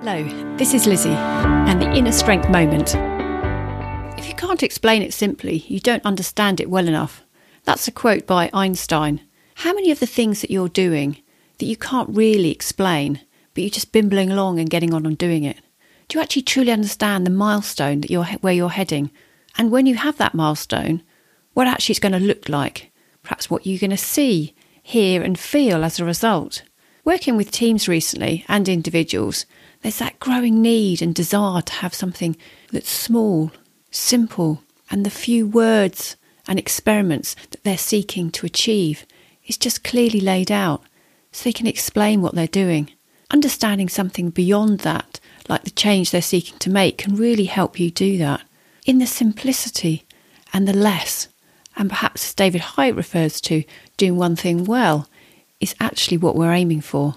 Hello, this is Lizzie and the Inner Strength Moment. If you can't explain it simply, you don't understand it well enough. That's a quote by Einstein. How many of the things that you're doing that you can't really explain, but you're just bimbling along and getting on and doing it? Do you actually truly understand the milestone that you're where you're heading? And when you have that milestone, what actually it's going to look like? Perhaps what you're going to see, hear, and feel as a result. Working with teams recently and individuals, there's that growing need and desire to have something that's small, simple, and the few words and experiments that they're seeking to achieve is just clearly laid out so they can explain what they're doing. Understanding something beyond that, like the change they're seeking to make, can really help you do that. In the simplicity and the less, and perhaps as David Hieatt refers to, doing one thing well, is actually what we're aiming for.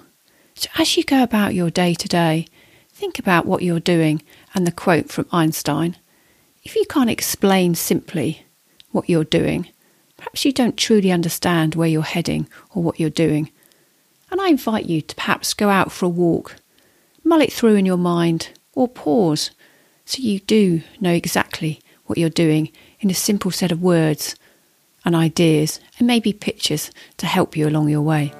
So as you go about your day to day, think about what you're doing and the quote from Einstein. If you can't explain simply what you're doing, perhaps you don't truly understand where you're heading or what you're doing. And I invite you to perhaps go out for a walk, mull it through in your mind, or pause so you do know exactly what you're doing in a simple set of words and ideas and maybe pictures to help you along your way.